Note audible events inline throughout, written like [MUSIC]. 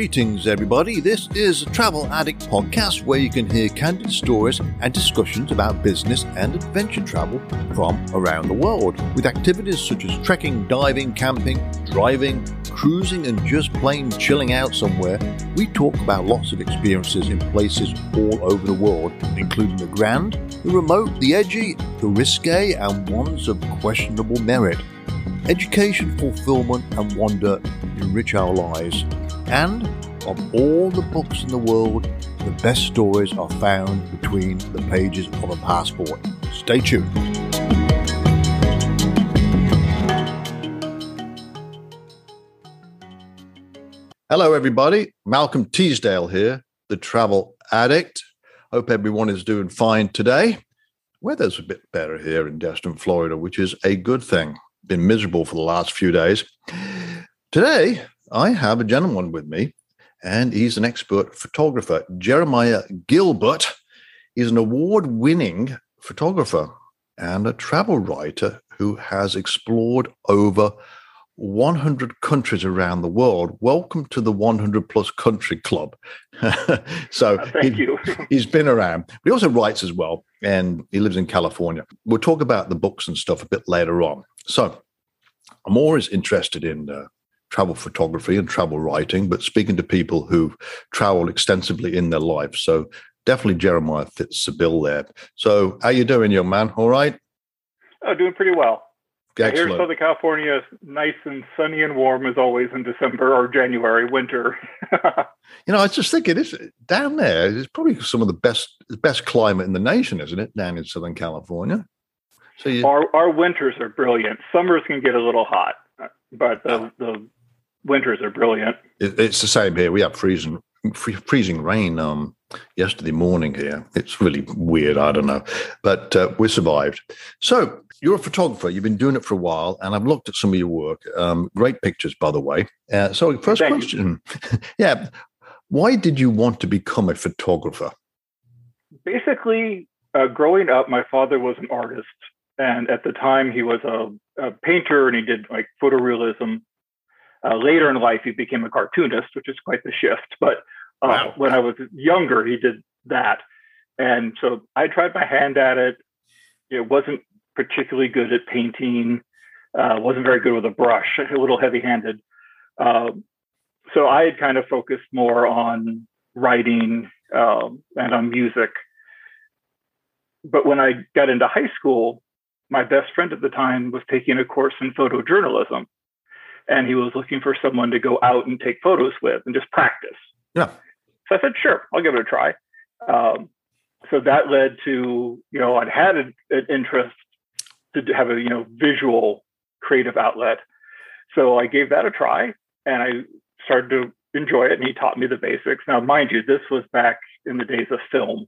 Greetings, everybody. This is a Travel Addict podcast where you can hear candid stories and discussions about business and adventure travel from around the world, with activities such as trekking, diving, camping, driving, cruising, and just plain chilling out somewhere. We talk about lots of experiences in places all over the world, including the grand, the remote, the edgy, the risque, and ones of questionable merit. Education, fulfillment, and wonder enrich our lives. And of all the books in the world, the best stories are found between the pages of a passport. Stay tuned. Hello, everybody. Malcolm Teasdale here, the travel addict. Hope everyone is doing fine today. Weather's a bit better here in Destin, Florida, which is a good thing. Been miserable for the last few days. Today, I have a gentleman with me, and he's an expert photographer, Jeremiah Gilbert. He's an award winning photographer and a travel writer who has explored over 100 countries around the world. Welcome to the 100 plus country club. [LAUGHS] so uh, thank he, you. [LAUGHS] he's been around, but he also writes as well, and he lives in California. We'll talk about the books and stuff a bit later on. So I'm always interested in uh, travel photography and travel writing, but speaking to people who've traveled extensively in their life. So definitely Jeremiah fits the bill there. So how you doing, young man? All right? Oh, doing pretty well. Excellent. Here in Southern California, is nice and sunny and warm as always in December or January, winter. [LAUGHS] you know, I was just thinking, it's down there. It's probably some of the best best climate in the nation, isn't it? Down in Southern California. So you, our our winters are brilliant. Summers can get a little hot, but the, the winters are brilliant. It's the same here. We have freezing freezing rain um, yesterday morning here. It's really weird. I don't know, but uh, we survived. So you're a photographer. You've been doing it for a while, and I've looked at some of your work. Um, great pictures, by the way. Uh, so first Thank question, [LAUGHS] yeah, why did you want to become a photographer? Basically, uh, growing up, my father was an artist, and at the time he was a, a painter, and he did like photorealism uh, later in life, he became a cartoonist, which is quite the shift. But uh, wow. when I was younger, he did that. And so I tried my hand at it. It wasn't particularly good at painting, uh, wasn't very good with a brush, a little heavy handed. Um, so I had kind of focused more on writing um, and on music. But when I got into high school, my best friend at the time was taking a course in photojournalism and he was looking for someone to go out and take photos with and just practice. Yeah. So I said, sure, I'll give it a try. Um, so that led to, you know, I'd had an, an interest to have a, you know, visual creative outlet. So I gave that a try and I started to enjoy it and he taught me the basics. Now, mind you, this was back in the days of film.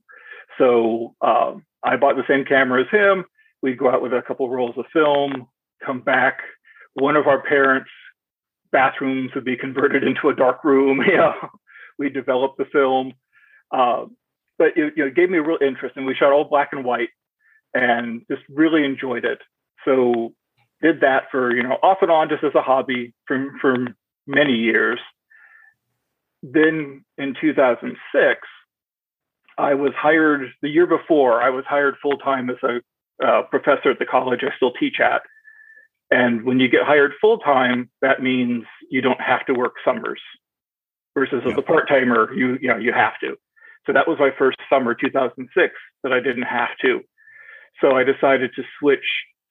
So um, I bought the same camera as him. We'd go out with a couple rolls of film, come back. One of our parents bathrooms would be converted into a dark room. [LAUGHS] You know, we developed the film, uh, but it, you know, it gave me a real interest, and we shot all black and white, and just really enjoyed it. So did that for you know off and on just as a hobby for for many years. Then in 2006, I was hired the year before. I was hired full time as a uh, professor at the college I still teach at and when you get hired full time, that means you don't have to work summers. Versus yeah. as a part timer, you you know you have to. So that was my first summer, 2006, that I didn't have to. So I decided to switch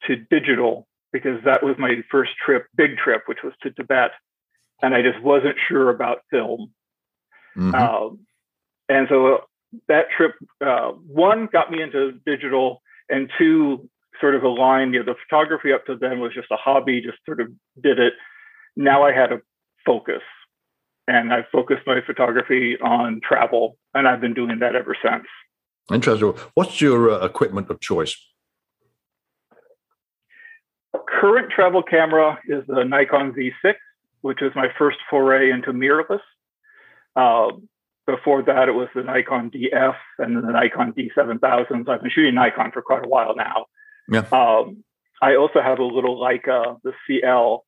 to digital because that was my first trip, big trip, which was to Tibet, and I just wasn't sure about film. Mm-hmm. Um, and so that trip, uh, one got me into digital, and two sort of aligned. You know, the photography up to then was just a hobby, just sort of did it. Now I had a focus, and I focused my photography on travel, and I've been doing that ever since. Interesting. What's your uh, equipment of choice? Current travel camera is the Nikon Z6, which is my first foray into mirrorless. Uh, before that, it was the Nikon DF and then the Nikon D7000s. I've been shooting Nikon for quite a while now. Yeah. Um, I also have a little Leica, the CL,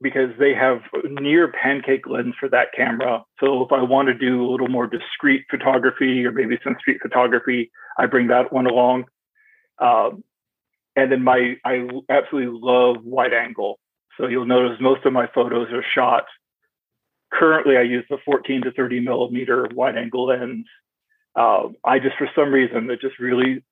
because they have near pancake lens for that camera. So if I want to do a little more discreet photography or maybe some street photography, I bring that one along. Um, and then my I absolutely love wide angle. So you'll notice most of my photos are shot. Currently, I use the 14 to 30 millimeter wide angle lens. Uh, I just, for some reason, it just really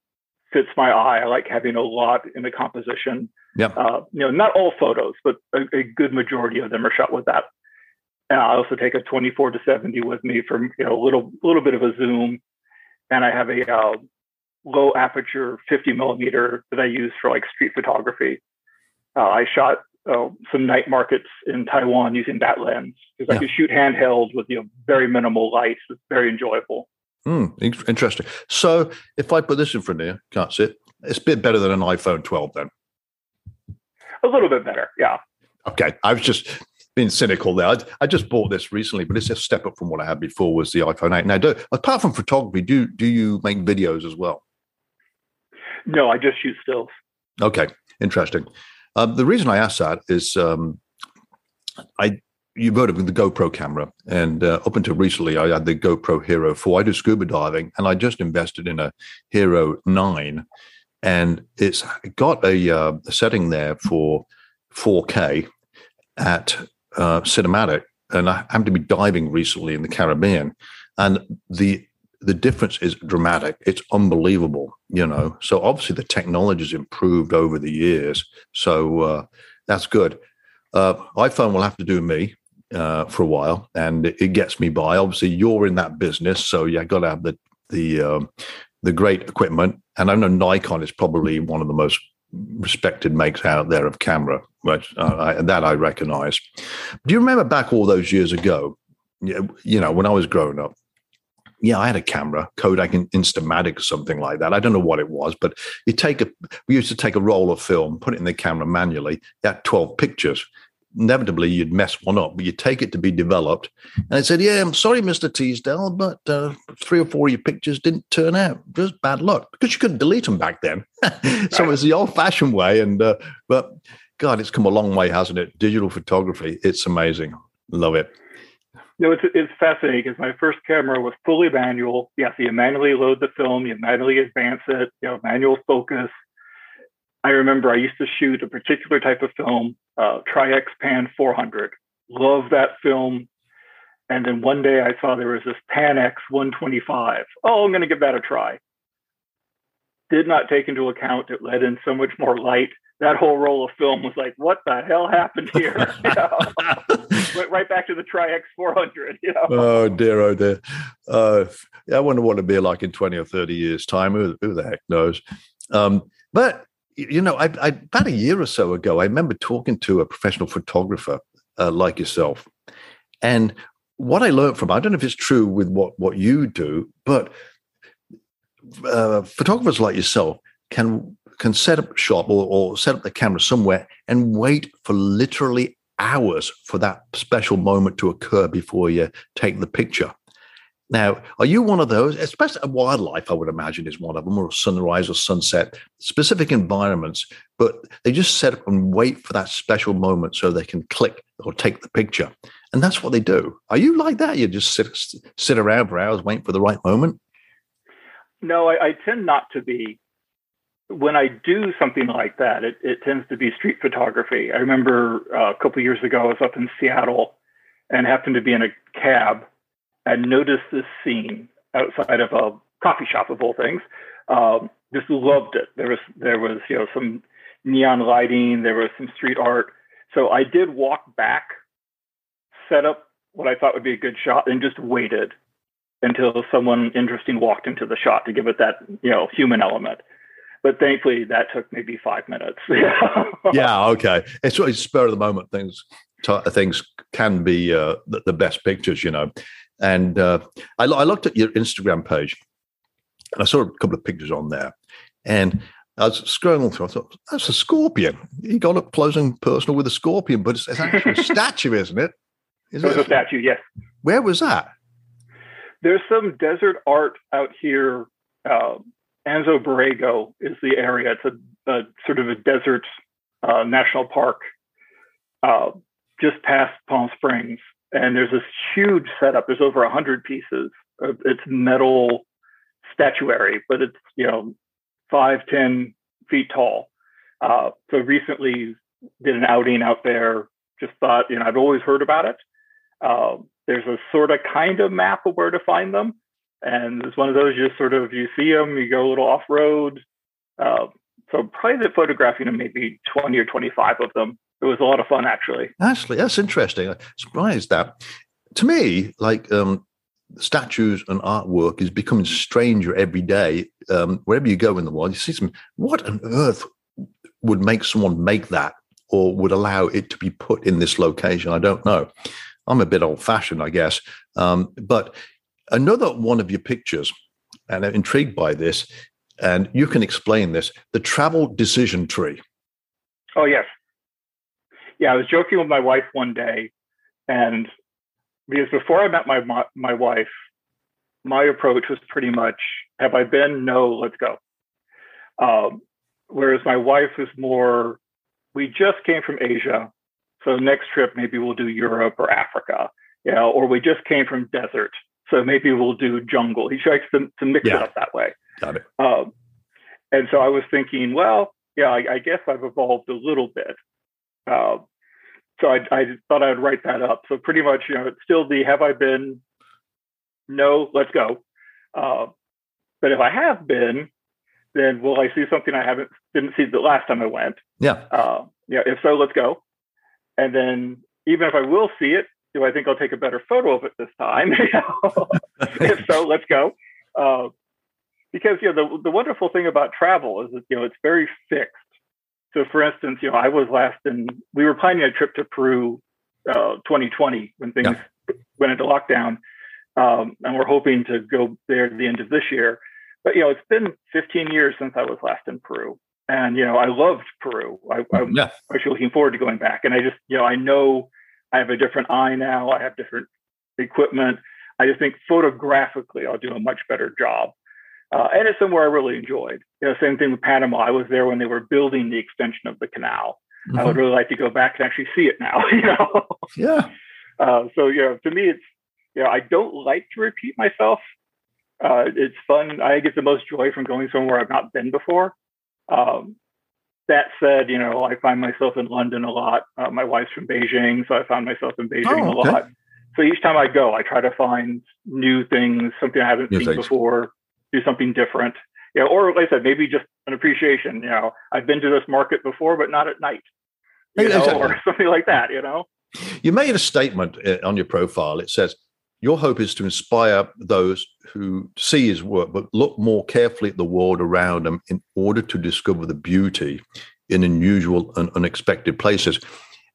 fits my eye. I like having a lot in the composition. Yeah. Uh, you know, not all photos, but a, a, good majority of them are shot with that. And I also take a 24 to 70 with me for you know a little little bit of a zoom, and I have a uh, low aperture 50 millimeter that I use for like street photography. Uh, I shot uh, some night markets in Taiwan using that lens because yeah. I can shoot handheld with you know very minimal light. It's very enjoyable. Mm, interesting. So if I put this in front of you, can't see it. It's a bit better than an iPhone 12 then. A little bit better, yeah. Okay, I was just being cynical there. I, I, just bought this recently, but it's a step up from what I had before. Was the iPhone 8? Now, do, apart from photography, do do you make videos as well? No, I just shoot stills. Okay, interesting. Um, the reason I asked that is um, I you voted with the GoPro camera, and uh, up until recently, I had the GoPro Hero 4. I do scuba diving, and I just invested in a Hero 9, and it's got a, uh, a setting there for 4K at uh, cinematic. And I happened to be diving recently in the Caribbean, and the the difference is dramatic. It's unbelievable, you know. So obviously the technology has improved over the years. So uh, that's good. Uh, iPhone will have to do me uh, for a while, and it, it, gets me by. Obviously, you're in that business, so you got to have the the um, the great equipment. And I know Nikon is probably one of the most respected makes out there of camera, which uh, I, that I recognize. Do you remember back all those years ago? You know, when I was growing up, yeah, I had a camera, Kodak Instamatic or something like that. I don't know what it was, but you take a, we used to take a roll of film, put it in the camera manually, that 12 pictures. Inevitably, you'd mess one up, but you take it to be developed. And I said, Yeah, I'm sorry, Mr. Teasdale, but uh, three or four of your pictures didn't turn out. Just bad luck because you couldn't delete them back then. [LAUGHS] so it was the old fashioned way. And, uh, but God, it's come a long way, hasn't it? Digital photography, it's amazing. Love it. No, it's it's fascinating because my first camera was fully manual. Yes, you manually load the film, you manually advance it, you know, manual focus. I remember I used to shoot a particular type of film, uh, Tri-X Pan 400. Love that film. And then one day I saw there was this Pan X 125. Oh, I'm going to give that a try. Did not take into account it let in so much more light that whole roll of film was like, what the hell happened here? [LAUGHS] You know? [LAUGHS] Went right back to the Tri-X 400. You know? Oh dear, oh dear. Uh, I wonder what it'd be like in 20 or 30 years' time. Who, who the heck knows? Um, but, you know, I, I, about a year or so ago, I remember talking to a professional photographer uh, like yourself. And what I learned from, I don't know if it's true with what, what you do, but uh, photographers like yourself can can set up shop or, or set up the camera somewhere and wait for literally hours for that special moment to occur before you take the picture. Now, are you one of those, especially wildlife, I would imagine is one of them, or sunrise or sunset, specific environments, but they just set up and wait for that special moment so they can click or take the picture. And that's what they do. Are you like that? You just sit, sit around for hours waiting for the right moment? No, I, I tend not to be when I do something like that, it, it tends to be street photography. I remember uh, a couple years ago, I was up in Seattle and happened to be in a cab and noticed this scene outside of a coffee shop of all things. Um, just loved it. There was there was you know some neon lighting, there was some street art. So I did walk back, set up what I thought would be a good shot, and just waited until someone interesting walked into the shot to give it that you know human element but thankfully that took maybe five minutes. [LAUGHS] yeah, okay. It's really spur of the moment things. Things can be uh, the, the, best pictures, you know. And uh, I, I, looked at your Instagram page, and I saw a couple of pictures on there, and I was scrolling through. I thought that's a scorpion. He got up close and personal with a scorpion, but it's, it's actually a [LAUGHS] statue, isn't it? Is it a statue? Yes. Where was that? There's some desert art out here uh, Anza Borrego is the area. It's a, a sort of a desert uh, national park uh, just past Palm Springs, and there's this huge setup. There's over a hundred pieces. It's metal statuary, but it's you know five, ten feet tall. Uh, so recently did an outing out there. Just thought, you know, I've always heard about it. Uh, there's a sort of kind of map of where to find them, and it's one of those you just sort of you see them, you go a little off road. Uh, so probably photographing of maybe 20 or 25 of them. It was a lot of fun, actually. Actually, that's interesting. I'm surprised that. To me, like um, statues and artwork is becoming stranger every day. Um, wherever you go in the world, you see some. What on earth would make someone make that, or would allow it to be put in this location? I don't know. I'm a bit old fashioned, I guess. Um, but another one of your pictures, and I'm intrigued by this, and you can explain this the travel decision tree. Oh, yes. Yeah, I was joking with my wife one day, and because before I met my my wife, my approach was pretty much, "Have I been? No, let's go." Um, whereas my wife was more, "We just came from Asia, so next trip maybe we'll do Europe or Africa, you know, or we just came from desert, so maybe we'll do jungle." He tries to, to mix yeah. it up that way. Got it. Um, and so I was thinking, well, yeah, I, I guess I've evolved a little bit. Uh, so I, I thought I'd write that up. So pretty much, you know, it's still the have I been? No, let's go. Uh, but if I have been, then will I see something I haven't didn't see the last time I went? Yeah. Uh, yeah. If so, let's go. And then even if I will see it, do I think I'll take a better photo of it this time? [LAUGHS] [LAUGHS] if so, let's go. Uh, because you know the the wonderful thing about travel is that you know it's very fixed. So, for instance, you know, I was last in. We were planning a trip to Peru, uh, 2020, when things yeah. went into lockdown, um, and we're hoping to go there at the end of this year. But you know, it's been 15 years since I was last in Peru, and you know, I loved Peru. I, I'm yeah. actually looking forward to going back. And I just, you know, I know I have a different eye now. I have different equipment. I just think photographically, I'll do a much better job. Uh, and it's somewhere I really enjoyed. You know, same thing with Panama. I was there when they were building the extension of the canal. Mm-hmm. I would mm-hmm. really like to go back and actually see it now. [LAUGHS] You know. Yeah. Uh, so you know, to me, it's you know, I don't like to repeat myself. Uh, it's fun. I get the most joy from going somewhere I've not been before. Um, that said, you know, I find myself in London a lot. Uh, my wife's from Beijing, so I found myself in Beijing oh, okay. a lot. So each time I go, I try to find new things, something I haven't new seen things. before, do something different. Know, or like I said, maybe just an appreciation. You know, I've been to this market before, but not at night. You know, exactly. or [LAUGHS] something like that. You know. You made a statement uh, on your profile. It says your hope is to inspire those who see his work, but look more carefully at the world around them in order to discover the beauty in unusual and unexpected places.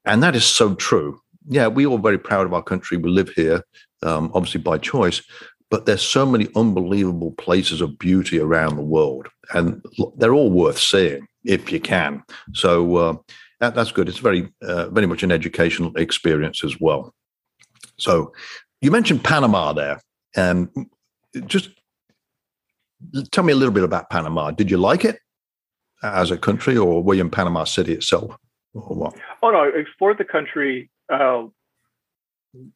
And that is so true. Yeah, we are very proud of our country. We live here, um, obviously by choice, but there's so many unbelievable places of beauty around the world, and they're all worth seeing if you can. So uh, that, that's good. It's very, uh, very much an educational experience as well. So you mentioned Panama there, and just tell me a little bit about Panama. Did you like it as a country, or were you in Panama City itself, or what? Oh no, I explored the country. Uh,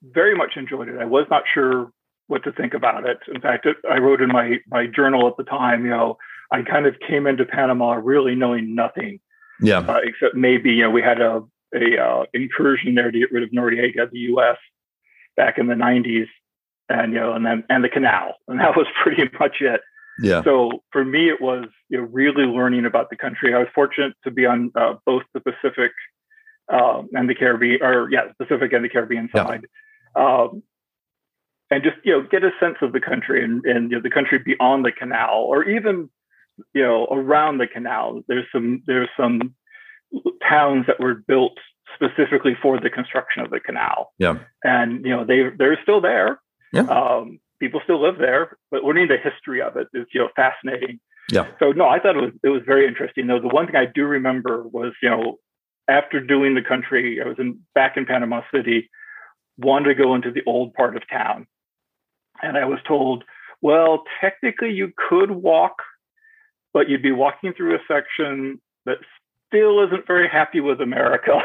very much enjoyed it. I was not sure what to think about it. In fact, it, I wrote in my my journal at the time, you know, I kind of came into Panama really knowing nothing. Yeah. Uh, except maybe you know we had a a uh, incursion there to get rid of Noriega, the U.S. back in the '90s, and you know, and then and the canal, and that was [LAUGHS] pretty much it. Yeah. So for me, it was you know really learning about the country. I was fortunate to be on uh, both the Pacific uh, and the Caribbean, or yeah, Pacific and the Caribbean side. Yeah. Um, and just you know get a sense of the country and, and you know, the country beyond the canal or even you know around the canal. There's some there's some towns that were built specifically for the construction of the canal. Yeah. And you know they they're still there. Yeah. Um, people still live there but learning the history of it is you know fascinating. Yeah. So no i thought it was it was very interesting though. The one thing i do remember was you know after doing the country i was in back in panama city wanted to go into the old part of town and I was told, well, technically you could walk, but you'd be walking through a section that still isn't very happy with America.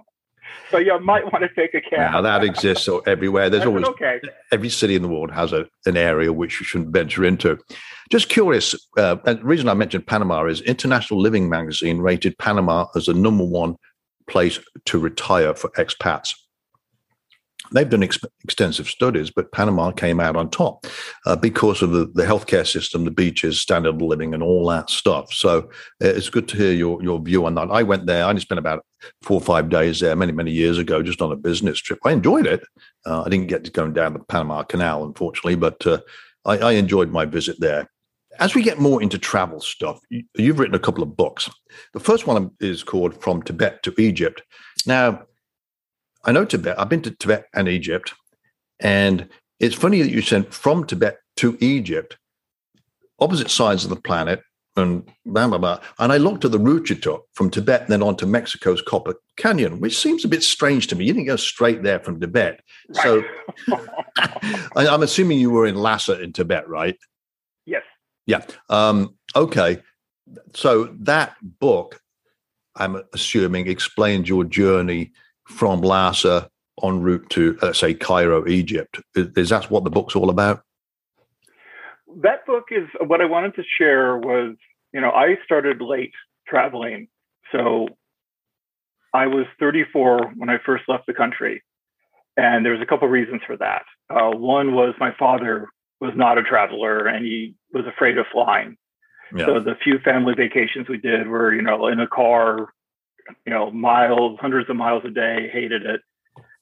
[LAUGHS] so you might want to take a cab. Now that exists everywhere. There's always okay. every city in the world has a, an area which you shouldn't venture into. Just curious, uh, the reason I mentioned Panama is International Living Magazine rated Panama as the number one place to retire for expats. They've done ex- extensive studies, but Panama came out on top uh, because of the, the healthcare system, the beaches, standard of living, and all that stuff. So uh, it's good to hear your, your view on that. I went there, I only spent about four or five days there many, many years ago, just on a business trip. I enjoyed it. Uh, I didn't get to go down the Panama Canal, unfortunately, but uh, I, I enjoyed my visit there as we get more into travel stuff, you've written a couple of books. The first one is called From Tibet to Egypt. Now, I know Tibet. I've been to Tibet and Egypt, and it's funny that you said from Tibet to Egypt, opposite sides of the planet, and blah blah blah. And I looked at the route you took from Tibet, and then on to Mexico's Copper Canyon, which seems a bit strange to me. You didn't go straight there from Tibet, so [LAUGHS] I'm assuming you were in Lhasa in Tibet, right? Yes. Yeah. Um, okay. So that book, I'm assuming, explains your journey from Lhasa en route to, let's say, Cairo, Egypt. Is, is that what the book's all about? That book is what I wanted to share was, you know, I started late traveling. So I was 34 when I first left the country. And there was a couple of reasons for that. Uh, one was my father was not a traveler and he was afraid of flying. Yeah. So the few family vacations we did were, you know, in a car you know, miles, hundreds of miles a day, hated it.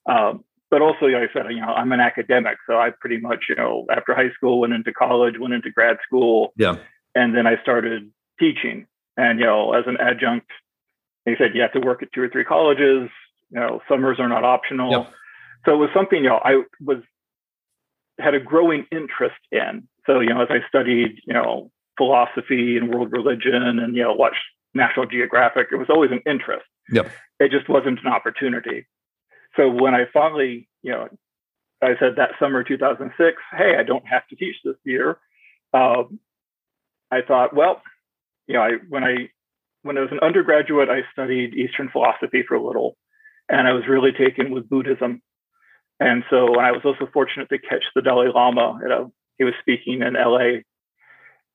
Um, but also, like I said, you know, I'm an academic, so I pretty much, you know, after high school, went into college, went into grad school, yeah, and then I started teaching. And you know, as an adjunct, they said you have to work at two or three colleges. You know, summers are not optional. Yep. So it was something, you know, I was had a growing interest in. So you know, as I studied, you know, philosophy and world religion, and you know, watched National Geographic. It was always an interest. Yep. It just wasn't an opportunity. So when I finally, you know, I said that summer 2006, hey, I don't have to teach this year. Um, I thought, well, you know, I when I when I was an undergraduate, I studied Eastern philosophy for a little, and I was really taken with Buddhism. And so, and I was also fortunate to catch the Dalai Lama. You know, he was speaking in LA,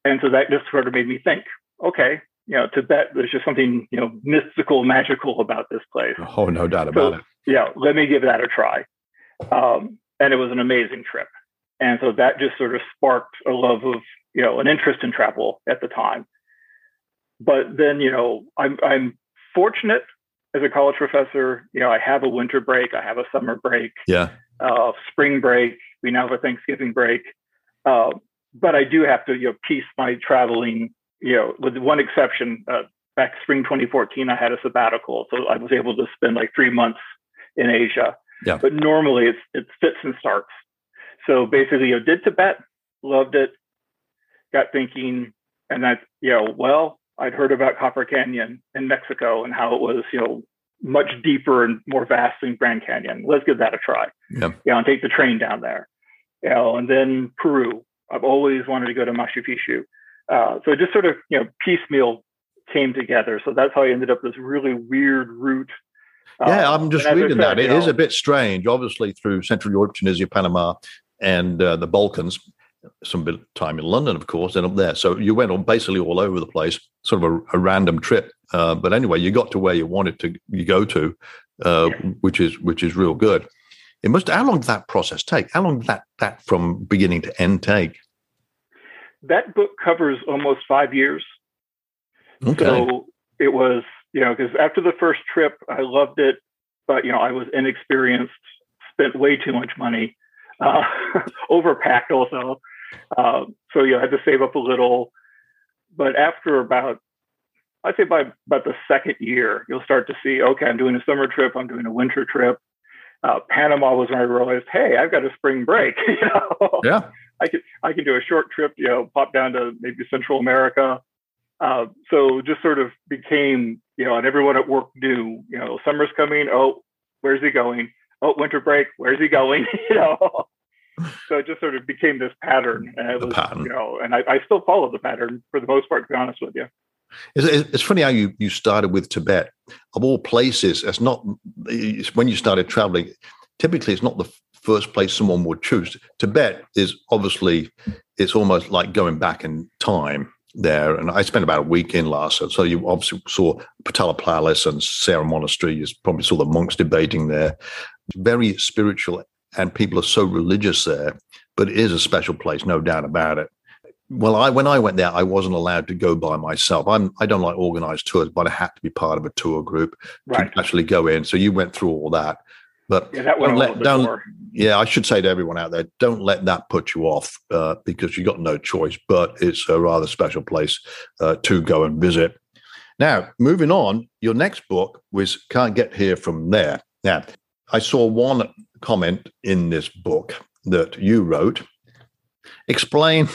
and so that just sort of made me think, okay, you know, Tibet, there's just something, you know, mystical, magical about this place. Oh, no doubt about so, it. Yeah, let me give that a try. Um, and it was an amazing trip. And so that just sort of sparked a love of, you know, an interest in travel at the time. But then, you know, I'm, I'm fortunate as a college professor. You know, I have a winter break, I have a summer break, yeah, uh, spring break. We now have a Thanksgiving break. Uh, but I do have to, you know, piece my traveling you know, with one exception, uh, back spring 2014, I had a sabbatical, so I was able to spend like three months in Asia. Yeah. But normally it's it's fits and starts. So basically, you know, did Tibet, loved it, got thinking, and that you know, well, I'd heard about Copper Canyon in Mexico and how it was, you know, much deeper and more vast than Grand Canyon. Let's give that a try. Yeah. You know, and take the train down there. You know, and then Peru. I've always wanted to go to Machu Picchu. Uh, so it just sort of you know piecemeal came together. So that's how I ended up this really weird route. Yeah, um, I'm just reading that. It know, is a bit strange, obviously through Central Europe, Tunisia, Panama, and uh, the Balkans. Some bit of time in London, of course, and up there. So you went on basically all over the place, sort of a, a random trip. Uh, but anyway, you got to where you wanted to you go to, uh, yeah. which is which is real good. It must. How long did that process take? How long did that that from beginning to end take? That book covers almost five years. Okay. So it was, you know, because after the first trip, I loved it, but you know, I was inexperienced, spent way too much money, uh, [LAUGHS] overpacked also. Uh, so you know, I had to save up a little. But after about, I'd say by about the second year, you'll start to see, okay, I'm doing a summer trip, I'm doing a winter trip. Uh, Panama was when I realized, hey, I've got a spring break. [LAUGHS] you know? Yeah. I can I can do a short trip, you know, pop down to maybe Central America. Uh, so just sort of became, you know, and everyone at work knew, you know, summer's coming. Oh, where's he going? Oh, winter break. Where's he going? [LAUGHS] you know. So it just sort of became this pattern, and it the was, pattern. you know, and I, I still follow the pattern for the most part. To be honest with you, it's, it's funny how you you started with Tibet of all places, it's not it's when you started traveling. Typically, it's not the first place someone would choose. Tibet is obviously it's almost like going back in time there. And I spent about a week in Lhasa. So you obviously saw Potala Palace and Sera Monastery. You probably saw the monks debating there. Very spiritual, and people are so religious there. But it is a special place, no doubt about it. Well, I when I went there, I wasn't allowed to go by myself. I'm I don't like organized tours, but I had to be part of a tour group right. to actually go in. So you went through all that. But yeah, that don't let, don't, yeah, I should say to everyone out there, don't let that put you off uh, because you got no choice. But it's a rather special place uh, to go and visit. Now, moving on, your next book was Can't Get Here From There. Now, I saw one comment in this book that you wrote. Explain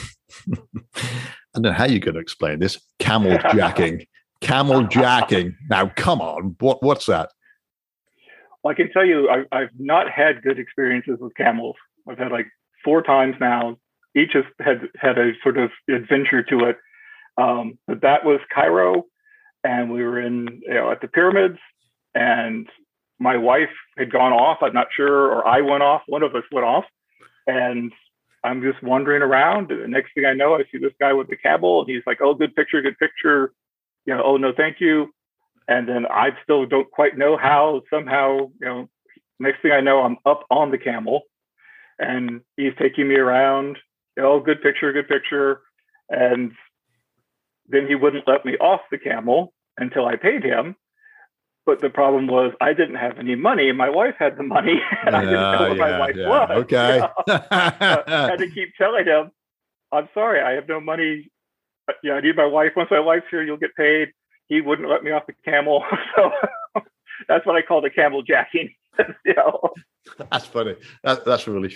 I don't know how you're going to explain this. Camel jacking. Camel jacking. Now, come on. What what's that? Well, I can tell you, I, I've not had good experiences with camels. I've had like four times now. Each has had had a sort of adventure to it. Um, but that was Cairo, and we were in you know at the pyramids, and my wife had gone off. I'm not sure, or I went off. One of us went off, and I'm just wandering around. And the next thing I know, I see this guy with the camel, and he's like, "Oh, good picture, good picture." You know, oh no, thank you. And then I still don't quite know how. Somehow, you know, next thing I know, I'm up on the camel, and he's taking me around. Oh, good picture, good picture. And then he wouldn't let me off the camel until I paid him. But the problem was I didn't have any money. My wife had the money, [LAUGHS] and I didn't know ah, where yeah, my wife yeah. was. Okay. You know? [LAUGHS] I had to keep telling him, "I'm sorry, I have no money. Uh, yeah, I need my wife. Once my wife's here, you'll get paid." He wouldn't let me off the camel, [LAUGHS] so that's what I call the camel jacking. you know? That's funny. That, that's really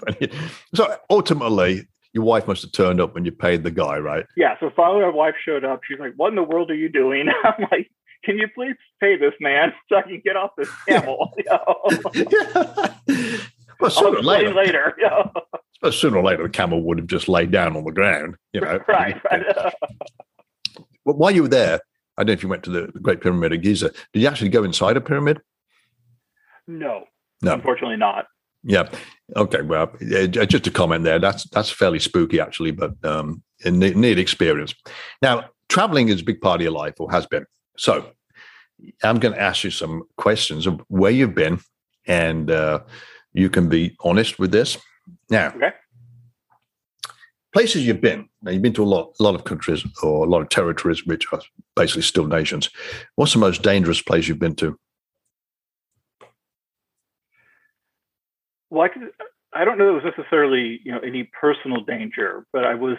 funny. So ultimately, your wife must have turned up when you paid the guy, right? Yeah. So finally, my wife showed up. She's like, "What in the world are you doing?" I'm like, can you please pay this man [LAUGHS] so I can get off this [LAUGHS] camel? [LAUGHS] Know? well, sooner or later, later you know? but sooner or later, the camel would have just laid down on the ground. You know, right? right. well, while you were there, I don't know if you went to the Great Pyramid of Giza. Did you actually go inside a pyramid? No, no, unfortunately not. Yeah. Okay. Well, just a comment there. That's that's fairly spooky, actually, but um, a neat experience. Now, traveling is a big part of your life, or has been. So I'm going to ask you some questions of where you've been, and uh, you can be honest with this. Now, okay. places you've been. Now, you've been to a lot, a lot of countries or a lot of territories, which are basically still nations. What's the most dangerous place you've been to? Well, I, could, I don't know it was necessarily you know any personal danger, but I was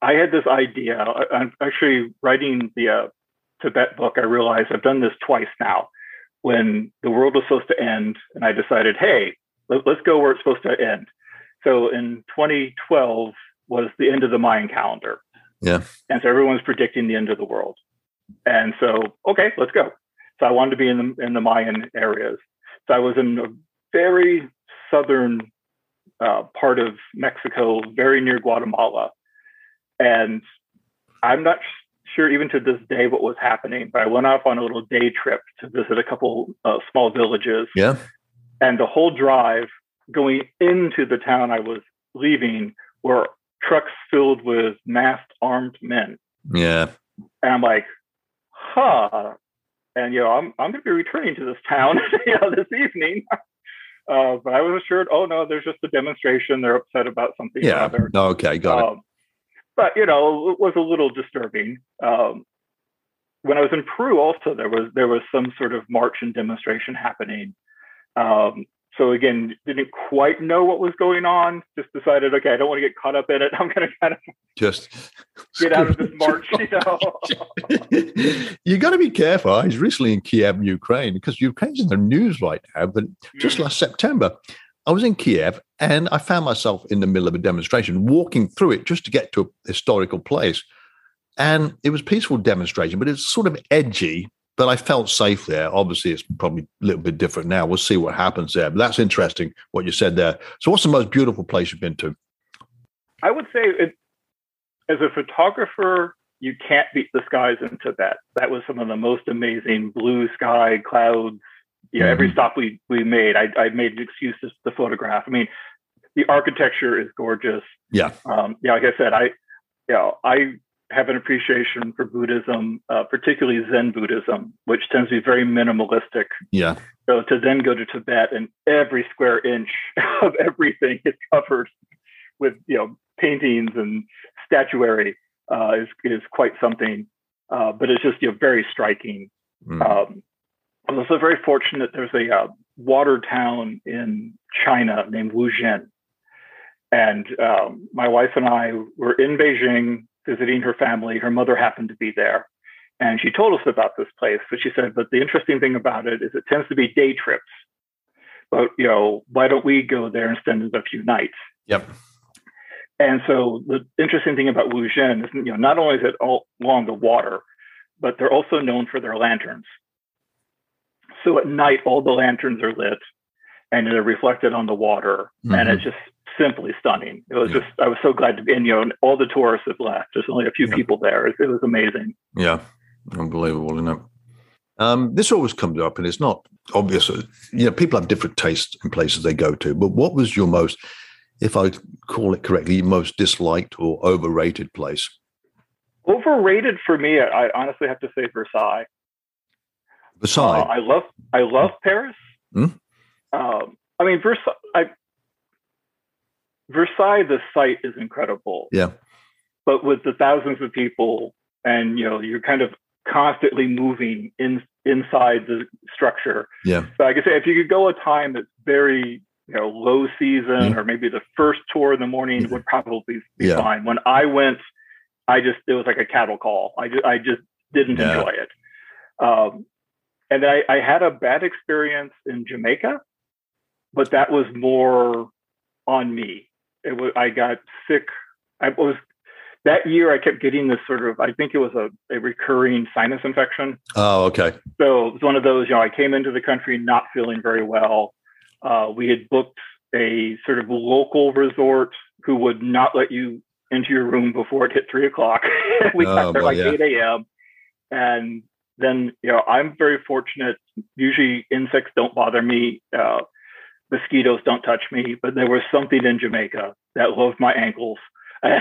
I had this idea. I, am actually writing the uh, Tibet book, I realized I've done this twice now. When the world was supposed to end, and I decided, hey, let, us go where it's supposed to end. So in 2012 was the end of the Mayan calendar. Yeah. And so everyone's predicting the end of the world. And so, okay, let's go. So I wanted to be in the in the Mayan areas. So I was in a very southern uh, part of Mexico, very near Guatemala, and I'm not sure even to this day what was happening, but I went off on a little day trip to visit a couple uh, small villages. Yeah. And the whole drive going into the town I was leaving were trucks filled with masked armed men. Yeah. And I'm like, huh. And you know, I'm I'm gonna be returning to this town, [LAUGHS] you know, this evening. [LAUGHS] Uh, but I was assured, oh no, there's just a demonstration. They're upset about something. Yeah. Okay, got um, it but you know, it was a little disturbing. Um, when I was in Peru, also there was there was some sort of march and demonstration happening. Um, so again, didn't quite know what was going on. Just decided, okay, I don't want to get caught up in it. [LAUGHS] I'm going to kind of just get out of this march. You know, [LAUGHS] you got to be careful. I was recently in Kiev, Ukraine, because Ukraine's in the news right now. But just mm. last September, I was in Kiev and I found myself in the middle of a demonstration, walking through it just to get to a historical place. And it was peaceful demonstration, but it's sort of edgy. But I felt safe there. Obviously, it's probably a little bit different now. We'll see what happens there. But that's interesting what you said there. So, what's the most beautiful place you've been to? I would say, it, as a photographer, you can't beat the skies in Tibet. That was some of the most amazing blue sky, clouds. Yeah, mm-hmm. every stop we we made, I, I made excuses to photograph. I mean, the architecture is gorgeous. Yeah. Um, yeah, like I said, I, you know, I have an appreciation for Buddhism, uh, particularly Zen Buddhism, which tends to be very minimalistic. Yeah. So to then go to Tibet and every square inch [LAUGHS] of everything is covered with you know paintings and statuary uh, is is quite something. Uh, but it's just you know very striking. Mm. Um, I'm also very fortunate. There's a uh, water town in China named Wuzhen, and um, my wife and I were in Beijing visiting her family. Her mother happened to be there. And she told us about this place. But she said, but the interesting thing about it is it tends to be day trips. But, you know, why don't we go there and spend a few nights? Yep. And so the interesting thing about Wuzhen is, you know, not only is it all along the water, but they're also known for their lanterns. So at night, all the lanterns are lit and they're reflected on the water. Mm-hmm. And it's just simply stunning. It was yeah. just, I was so glad to be, and you know, all the tourists have left. There's only a few yeah. people there. It, it, was amazing. Yeah, unbelievable, isn't it? Um, this always comes up, and it's not obvious. You know, people have different tastes in places they go to. But what was your most, if I call it correctly, most disliked or overrated place? Overrated for me, I honestly have to say Versailles. Versailles. Uh, I love, I love Paris. Hmm? Um, I mean, Versailles. I, Versailles, the site is incredible. Yeah. But with the thousands of people, and you know, you're kind of constantly moving in inside the structure. Yeah. So I could say if you could go a time that's very you know low season mm or maybe the first tour in the morning mm would probably be yeah. fine. When I went, I just it was like a cattle call. I just I just didn't yeah. enjoy it. Um, and I, I had a bad experience in Jamaica, but that was more on me it was I got sick. I was that year I kept getting this sort of I think it was a, a recurring sinus infection. Oh, okay. So it was one of those, you know, I came into the country not feeling very well. Uh, we had booked a sort of local resort who would not let you into your room before it hit three o'clock. [LAUGHS] we oh, got there like yeah. 8 a.m. And then, you know, I'm very fortunate. Usually insects don't bother me. Uh, mosquitoes don't touch me, but there was something in Jamaica that loved my ankles. [LAUGHS] and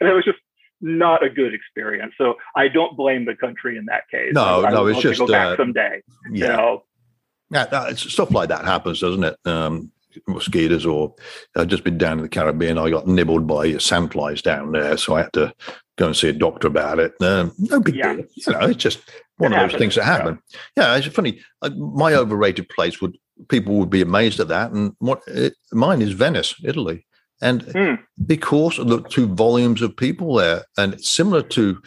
it was just not a good experience. So I don't blame the country in that case. No, I no, it's just go back uh, someday. Yeah. You know? yeah, stuff like that happens, doesn't it? Um, mosquitoes, or I've just been down in the Caribbean. I got nibbled by sandflies down there, so I had to go and see a doctor about it. Um, no big yeah. deal. You know, it's just one it of happens. those things that happen. Yeah, yeah it's funny. Uh, my overrated place would people would be amazed at that. And what it, mine is Venice, Italy. And mm. because of the two volumes of people there, and similar to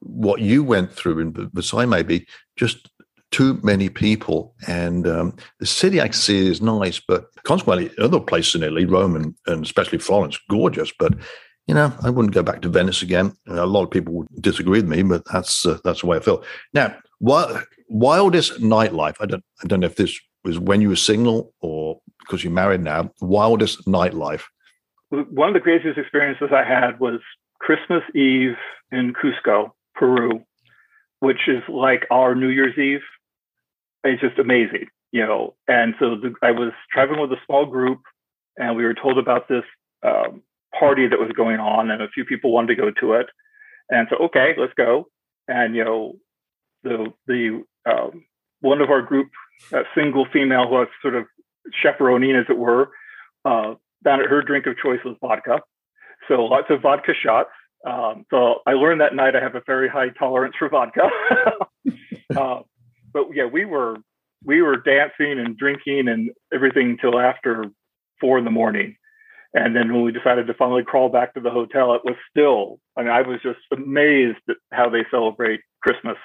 what you went through in Versailles, maybe just too many people. And um, the city I see is nice, but consequently, other places in Italy, Rome and, and especially Florence, gorgeous. But you know, I wouldn't go back to Venice again. A lot of people would disagree with me, but that's uh, that's the way I feel. Now, what wildest nightlife? I don't I don't know if this was when you were single or because you're married now, wildest nightlife? One of the craziest experiences I had was Christmas Eve in Cusco, Peru, which is like our New Year's Eve. It's just amazing, you know. And so the, I was traveling with a small group, and we were told about this um, party that was going on, and a few people wanted to go to it. And so, okay, let's go. And you know, the the um, one of our group, a single female who was sort of chaperoning, as it were, uh, found her drink of choice was vodka. So lots of vodka shots. Um, so I learned that night I have a very high tolerance for vodka. [LAUGHS] uh, but yeah, we were we were dancing and drinking and everything until after four in the morning. And then when we decided to finally crawl back to the hotel, it was still, I mean, I was just amazed at how they celebrate Christmas.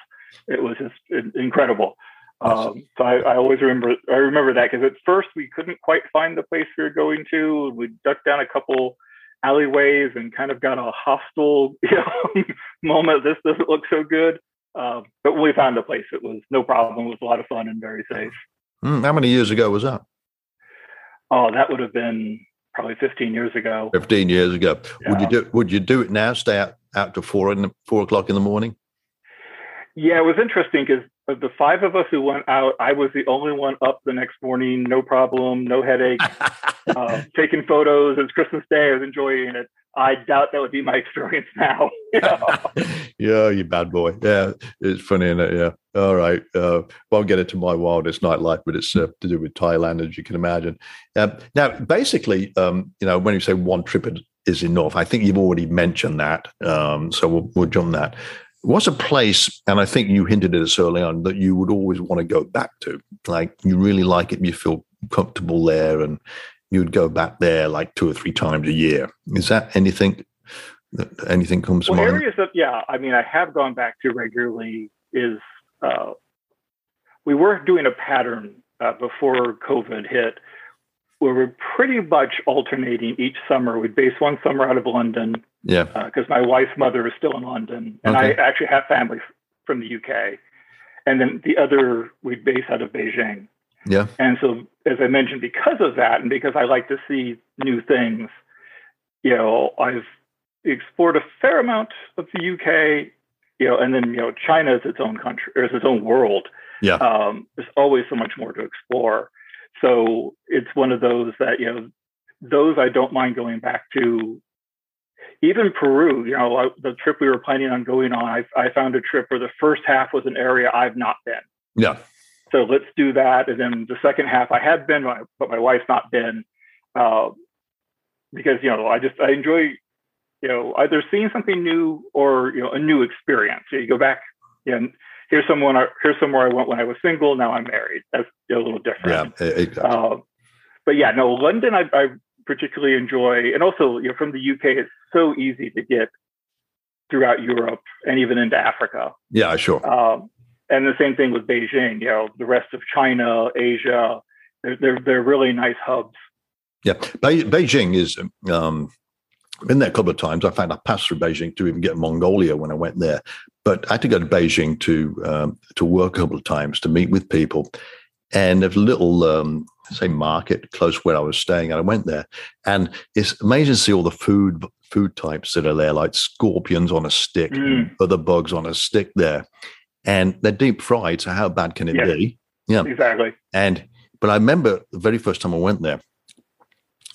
It was just incredible. Um, so I, I, always remember I remember that because at first we couldn't quite find the place we were going to. We ducked down a couple alleyways and kind of got a hostile [LAUGHS] you know, moment. This doesn't look so good. Uh, but when we found the place, it was no problem. It was a lot of fun and very safe. Mm, how many years ago was that? Oh, that would have been probably 15 years ago. 15 years ago. Yeah. Would you do Would you do it now? Stay out out to four in the, four o'clock in the morning? Yeah, it was interesting because of the five of us who went out, I was the only one up the next morning, no problem, no headache, [LAUGHS] uh, taking photos. It was Christmas Day. I was enjoying it. I doubt that would be my experience now. [LAUGHS] yeah, you bad boy. Yeah, it's funny, isn't it? Yeah. All right. Uh, won't get into my wildest nightlife, but it's uh, to do with Thailand, as you can imagine. Uh, now, basically, um, you know, when you say one trip is enough, I think you've already mentioned that. Um, so we'll, we'll jump that. What's a place, and I think you hinted at this early on, that you would always want to go back to? Like you really like it, you feel comfortable there, and you'd go back there like two or three times a year. Is that anything? Anything comes well, to mind? Areas that, yeah, I mean, I have gone back to regularly. Is uh, we were doing a pattern uh, before COVID hit, where we're pretty much alternating each summer. We'd base one summer out of London, yeah, because uh, my wife's mother is still in London, and okay. I actually have family from the UK, and then the other we'd base out of Beijing. Yeah. And so, as I mentioned, because of that, and because I like to see new things, you know, I've explored a fair amount of the UK, you know, and then you know, China is its own country, or is its own world. Yeah. Um, there's always so much more to explore. So it's one of those that you know, those I don't mind going back to. Even Peru, you know, the trip we were planning on going on, I, I found a trip where the first half was an area I've not been. Yeah. So let's do that. And then the second half, I had been, but my wife's not been, uh, because you know I just I enjoy, you know, either seeing something new or you know a new experience. So you go back and here's someone here's somewhere I went when I was single. Now I'm married. That's a little different. Yeah, exactly. Uh, but yeah, no, London I, I particularly enjoy, and also you know from the UK, it's so easy to get throughout Europe and even into Africa. Yeah, sure. Um, and the same thing with Beijing. You know, the rest of China, Asia, they're they're, they're really nice hubs. Yeah, Be- Beijing is. Um, been there a couple of times. I found I passed through Beijing to even get Mongolia when I went there, but I had to go to Beijing to um, to work a couple of times to meet with people. And there's a little um, say market close where I was staying, and I went there, and it's amazing to see all the food food types that are there, like scorpions on a stick, mm. other bugs on a stick there and they're deep fried. So how bad can it yeah, be? Yeah, exactly. And but I remember the very first time I went there,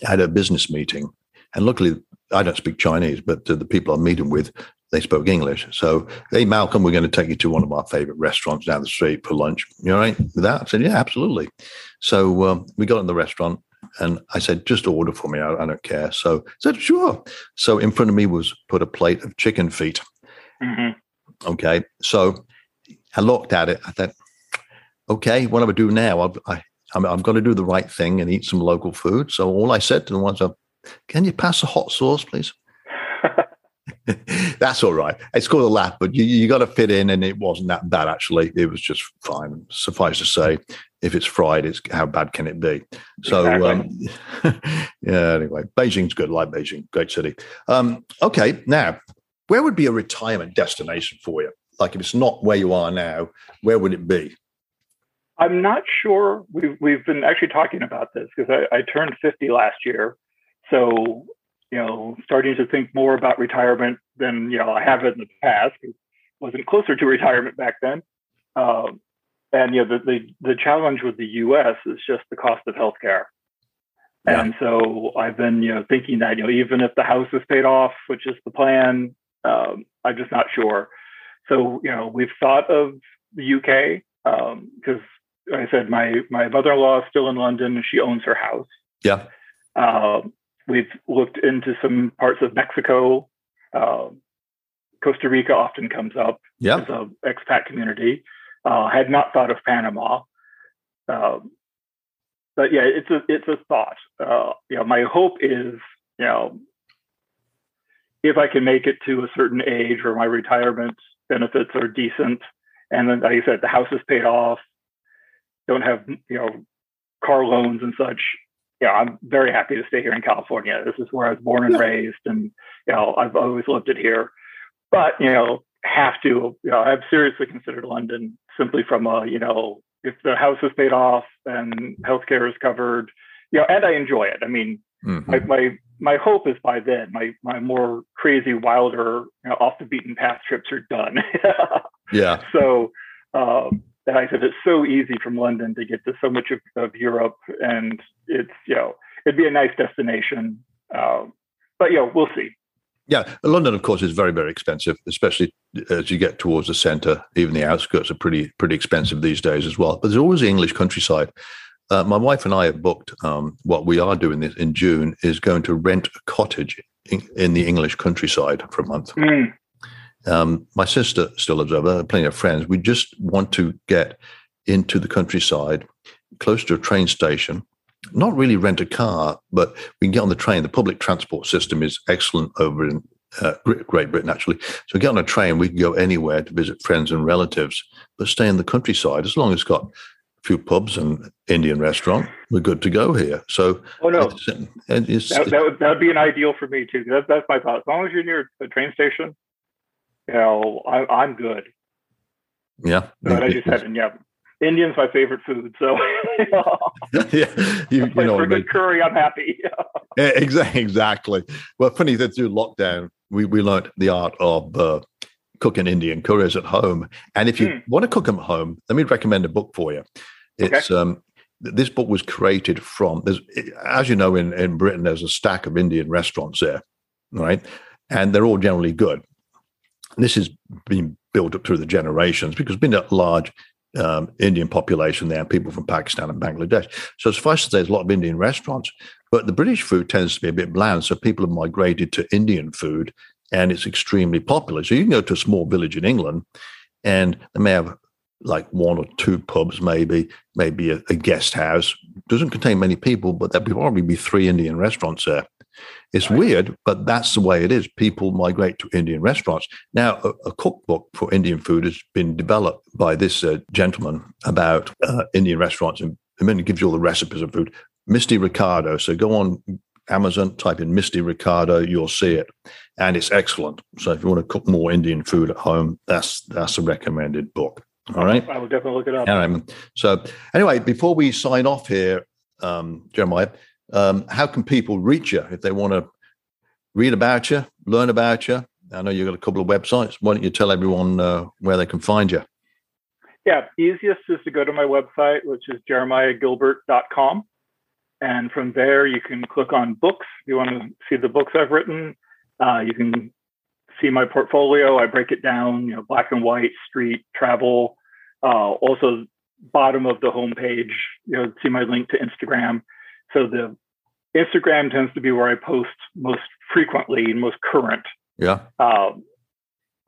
I had a business meeting, and luckily I don't speak Chinese, but the people I'm meeting with they spoke English. So, hey, Malcolm, we're going to take you to one of our favorite restaurants down the street for lunch. You all right with that? I said, yeah, absolutely. So um, we got in the restaurant and I said, just order for me. I, I, don't care. So I said, sure. So in front of me was put a plate of chicken feet. Mm-hmm. Okay. So I looked at it. I thought, okay, what do I do now? I've, I, I'm, I'm going to do the right thing and eat some local food. So all I said to them was, "Can you pass the hot sauce, please?" [LAUGHS] That's all right. It's called a laugh, but you, you got to fit in, and it wasn't that bad actually. It was just fine. Suffice to say, if it's fried, it's how bad can it be? So, exactly. um, [LAUGHS] yeah. Anyway, Beijing's good. I like Beijing, great city. Um, okay, now where would be a retirement destination for you? Like if it's not where you are now, where would it be? I'm not sure. We've we've been actually talking about this because I, I turned 50 last year, so you know, starting to think more about retirement than you know I have in the past. wasn't closer to retirement back then. Um, and you know, the, the the challenge with the U.S. is just the cost of healthcare. Yeah. And so I've been, you know, thinking that, you know, even if the house is paid off, which is the plan, um, I'm just not sure. So, you know, we've thought of the UK because, um, like I said, my my mother-in-law is still in London and she owns her house. Yeah. Uh, we've looked into some parts of Mexico. Uh, Costa Rica often comes up yeah. as an expat community. Uh, had not thought of Panama. Um, but yeah, it's a it's a thought. Uh, you know, my hope is you know if I can make it to a certain age or my retirement benefits are decent. And then, like I said, the house is paid off. Don't have you know car loans and such. Yeah, I'm very happy to stay here in California. This is where I was born and raised, and you know I've always loved it here. But you know, have to. You know, I've seriously considered London simply from a you know if the house is paid off and healthcare is covered. You know, and I enjoy it. I mean, mm-hmm. my, my my hope is by then my my more crazy, wilder, you know, off the beaten path trips are done. [LAUGHS] yeah. So, um, and I said it's so easy from London to get to so much of, of Europe, and it's you know it'd be a nice destination. Um, but you know we'll see. Yeah, London, of course, is very, very expensive, especially as you get towards the centre. Even the outskirts are pretty, pretty expensive these days as well. But there's always the English countryside. Uh, my wife and I have booked um, what we are doing this in June is going to rent a cottage in, in the English countryside for a month. Mm. Um, my sister still lives over, plenty of friends. We just want to get into the countryside, close to a train station, not really rent a car, but we can get on the train. The public transport system is excellent over in uh, Great Britain, actually. So we get on a train, we can go anywhere to visit friends and relatives, but stay in the countryside as long as it's got few pubs and Indian restaurant. We're good to go here. So, oh no, it's, it's, that, that, would that would be an ideal for me too. That's that's my thought. As long as you're near a train station, you know, I, am good. Yeah, but I just haven't. Yeah, Indian's my favorite food, so [LAUGHS] yeah, you, you know, for good curry, I'm happy. [LAUGHS] yeah, exactly, exactly. Well, funny that through lockdown, we we learned the art of uh, cooking Indian curries at home. And if you mm. want to cook them at home, let me recommend a book for you. It's okay. um, this book was created from there's as you know in in Britain there's a stack of Indian restaurants there, right? And they're all generally good. This has been built up through the generations because been a large um, Indian population there, people from Pakistan and Bangladesh. So suffice to say, there's a lot of Indian restaurants, but the British food tends to be a bit bland. So people have migrated to Indian food, and it's extremely popular. So you can go to a small village in England, and they may have like one or two pubs, maybe, maybe a, a guest house. Doesn't contain many people, but there'd probably be three Indian restaurants there. It's right. weird, but that's the way it is. People migrate to Indian restaurants. Now, a, a cookbook for Indian food has been developed by this uh, gentleman about uh, Indian restaurants, and, and then it gives you all the recipes of food. Misty Ricardo. So go on Amazon, type in Misty Ricardo, you'll see it, and it's excellent. So if you want to cook more Indian food at home, that's that's a recommended book. All right, I will definitely look it up. All right. So anyway, before we sign off here, um, Jeremiah, um, how can people reach you if they want to read about you, learn about you? I know you've got a couple of websites. Why don't you tell everyone uh, where they can find you? Yeah, easiest is to go to my website, which is jeremiahgilbert.com. And from there, you can click on books. If you want to see the books I've written, uh, you can see my portfolio. I break it down, you know, black and white, street, travel. Uh, also, bottom of the homepage, you know, see my link to Instagram. So the Instagram tends to be where I post most frequently and most current. Yeah. Um,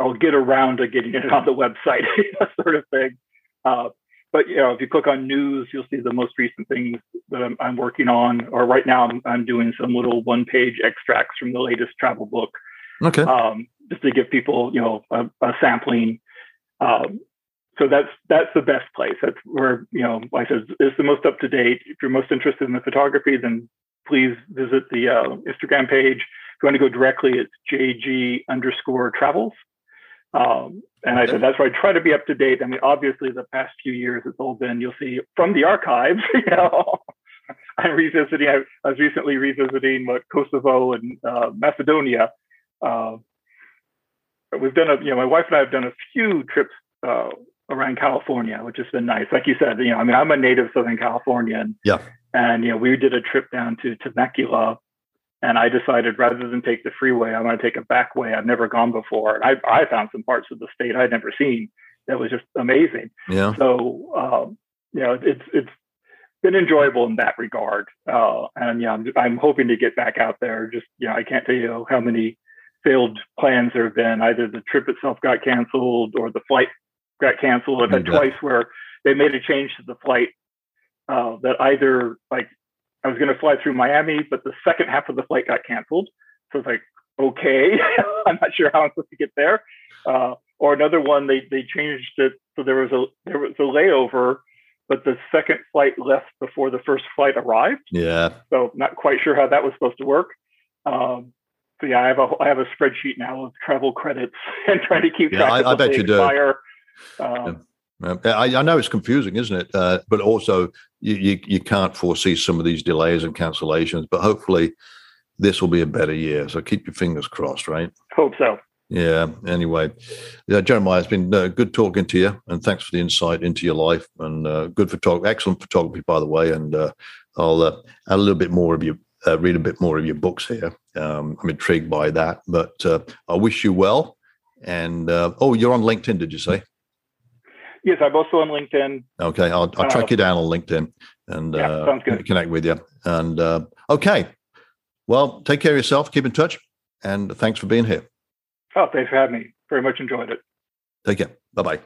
I'll get around to getting it on the website, [LAUGHS] that sort of thing. Uh, but you know, if you click on news, you'll see the most recent things that I'm, I'm working on. Or right now, I'm, I'm, doing some little one-page extracts from the latest travel book. Okay. Um, just to give people, you know, a, a sampling. Um, so that's that's the best place. That's where you know, like I said, it's the most up to date. If you're most interested in the photography, then please visit the uh, Instagram page. If you want to go directly, it's JG underscore travels. Um, and. I said that's where I try to be up to date. I mean, obviously, the past few years it's all been you'll see from the archives. [LAUGHS] You know, I'm revisiting. I, I, was recently revisiting what Kosovo and uh, Macedonia. Uh, we've done a, you know, my wife and I have done a few trips uh, around California, which has been nice. Like you said, you know, I mean, I'm a native Southern Californian. Yeah. And, you know, we did a trip down to Temecula and I decided rather than take the freeway, I'm going to take a back way I've never gone before. And I, I found some parts of the state I'd never seen that was just amazing. Yeah. So, um, you know, it's, it's been enjoyable in that regard. Uh, and yeah, I'm, I'm hoping to get back out there. Just, you know, I can't tell you how many failed plans there have been. Either the trip itself got canceled or the flight got canceled. I've had twice where they made a change to the flight uh, that either like I was going to fly through Miami, but the second half of the flight got canceled. So it's like, okay, [LAUGHS] I'm not sure how I'm supposed to get there. Uh, or another one, they they changed it so there was a there was a layover, but the second flight left before the first flight arrived. Yeah. So not quite sure how that was supposed to work. Um, so yeah, I have a I have a spreadsheet now of travel credits [LAUGHS] and trying to keep yeah, track I, of I bet you expire. do. Um, I, I, know it's confusing, isn't it? Uh, but also, you, you, you can't foresee some of these delays and cancellations. But hopefully, this will be a better year. So keep your fingers crossed, right? Hope so. Yeah. Anyway, yeah, Jeremiah, it's been uh, good talking to you, and thanks for the insight into your life and uh, good photography, excellent photography, by the way. And uh, I'll uh, add a little bit more of your, uh, read a bit more of your books here. Um, I'm intrigued by that, but uh, I wish you well. And oh, you're on LinkedIn, did you say? Yes, I'm also on LinkedIn. Okay, I'll, I'll track you down on LinkedIn and yeah, sounds good. connect with you. And okay, well, take care of yourself. Keep in touch, and thanks for being here. Oh, thanks for having me. Very much enjoyed it. Take care. Bye bye.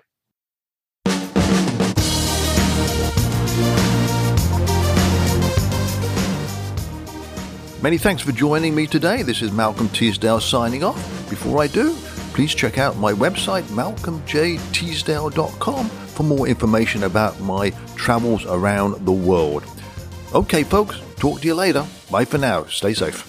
Many thanks for joining me today. This is Malcolm Teasdale signing off. Before I do, please check out my website, malcolmjteasdale.com, for more information about my travels around the world. Okay, folks, talk to you later. Bye for now. Stay safe.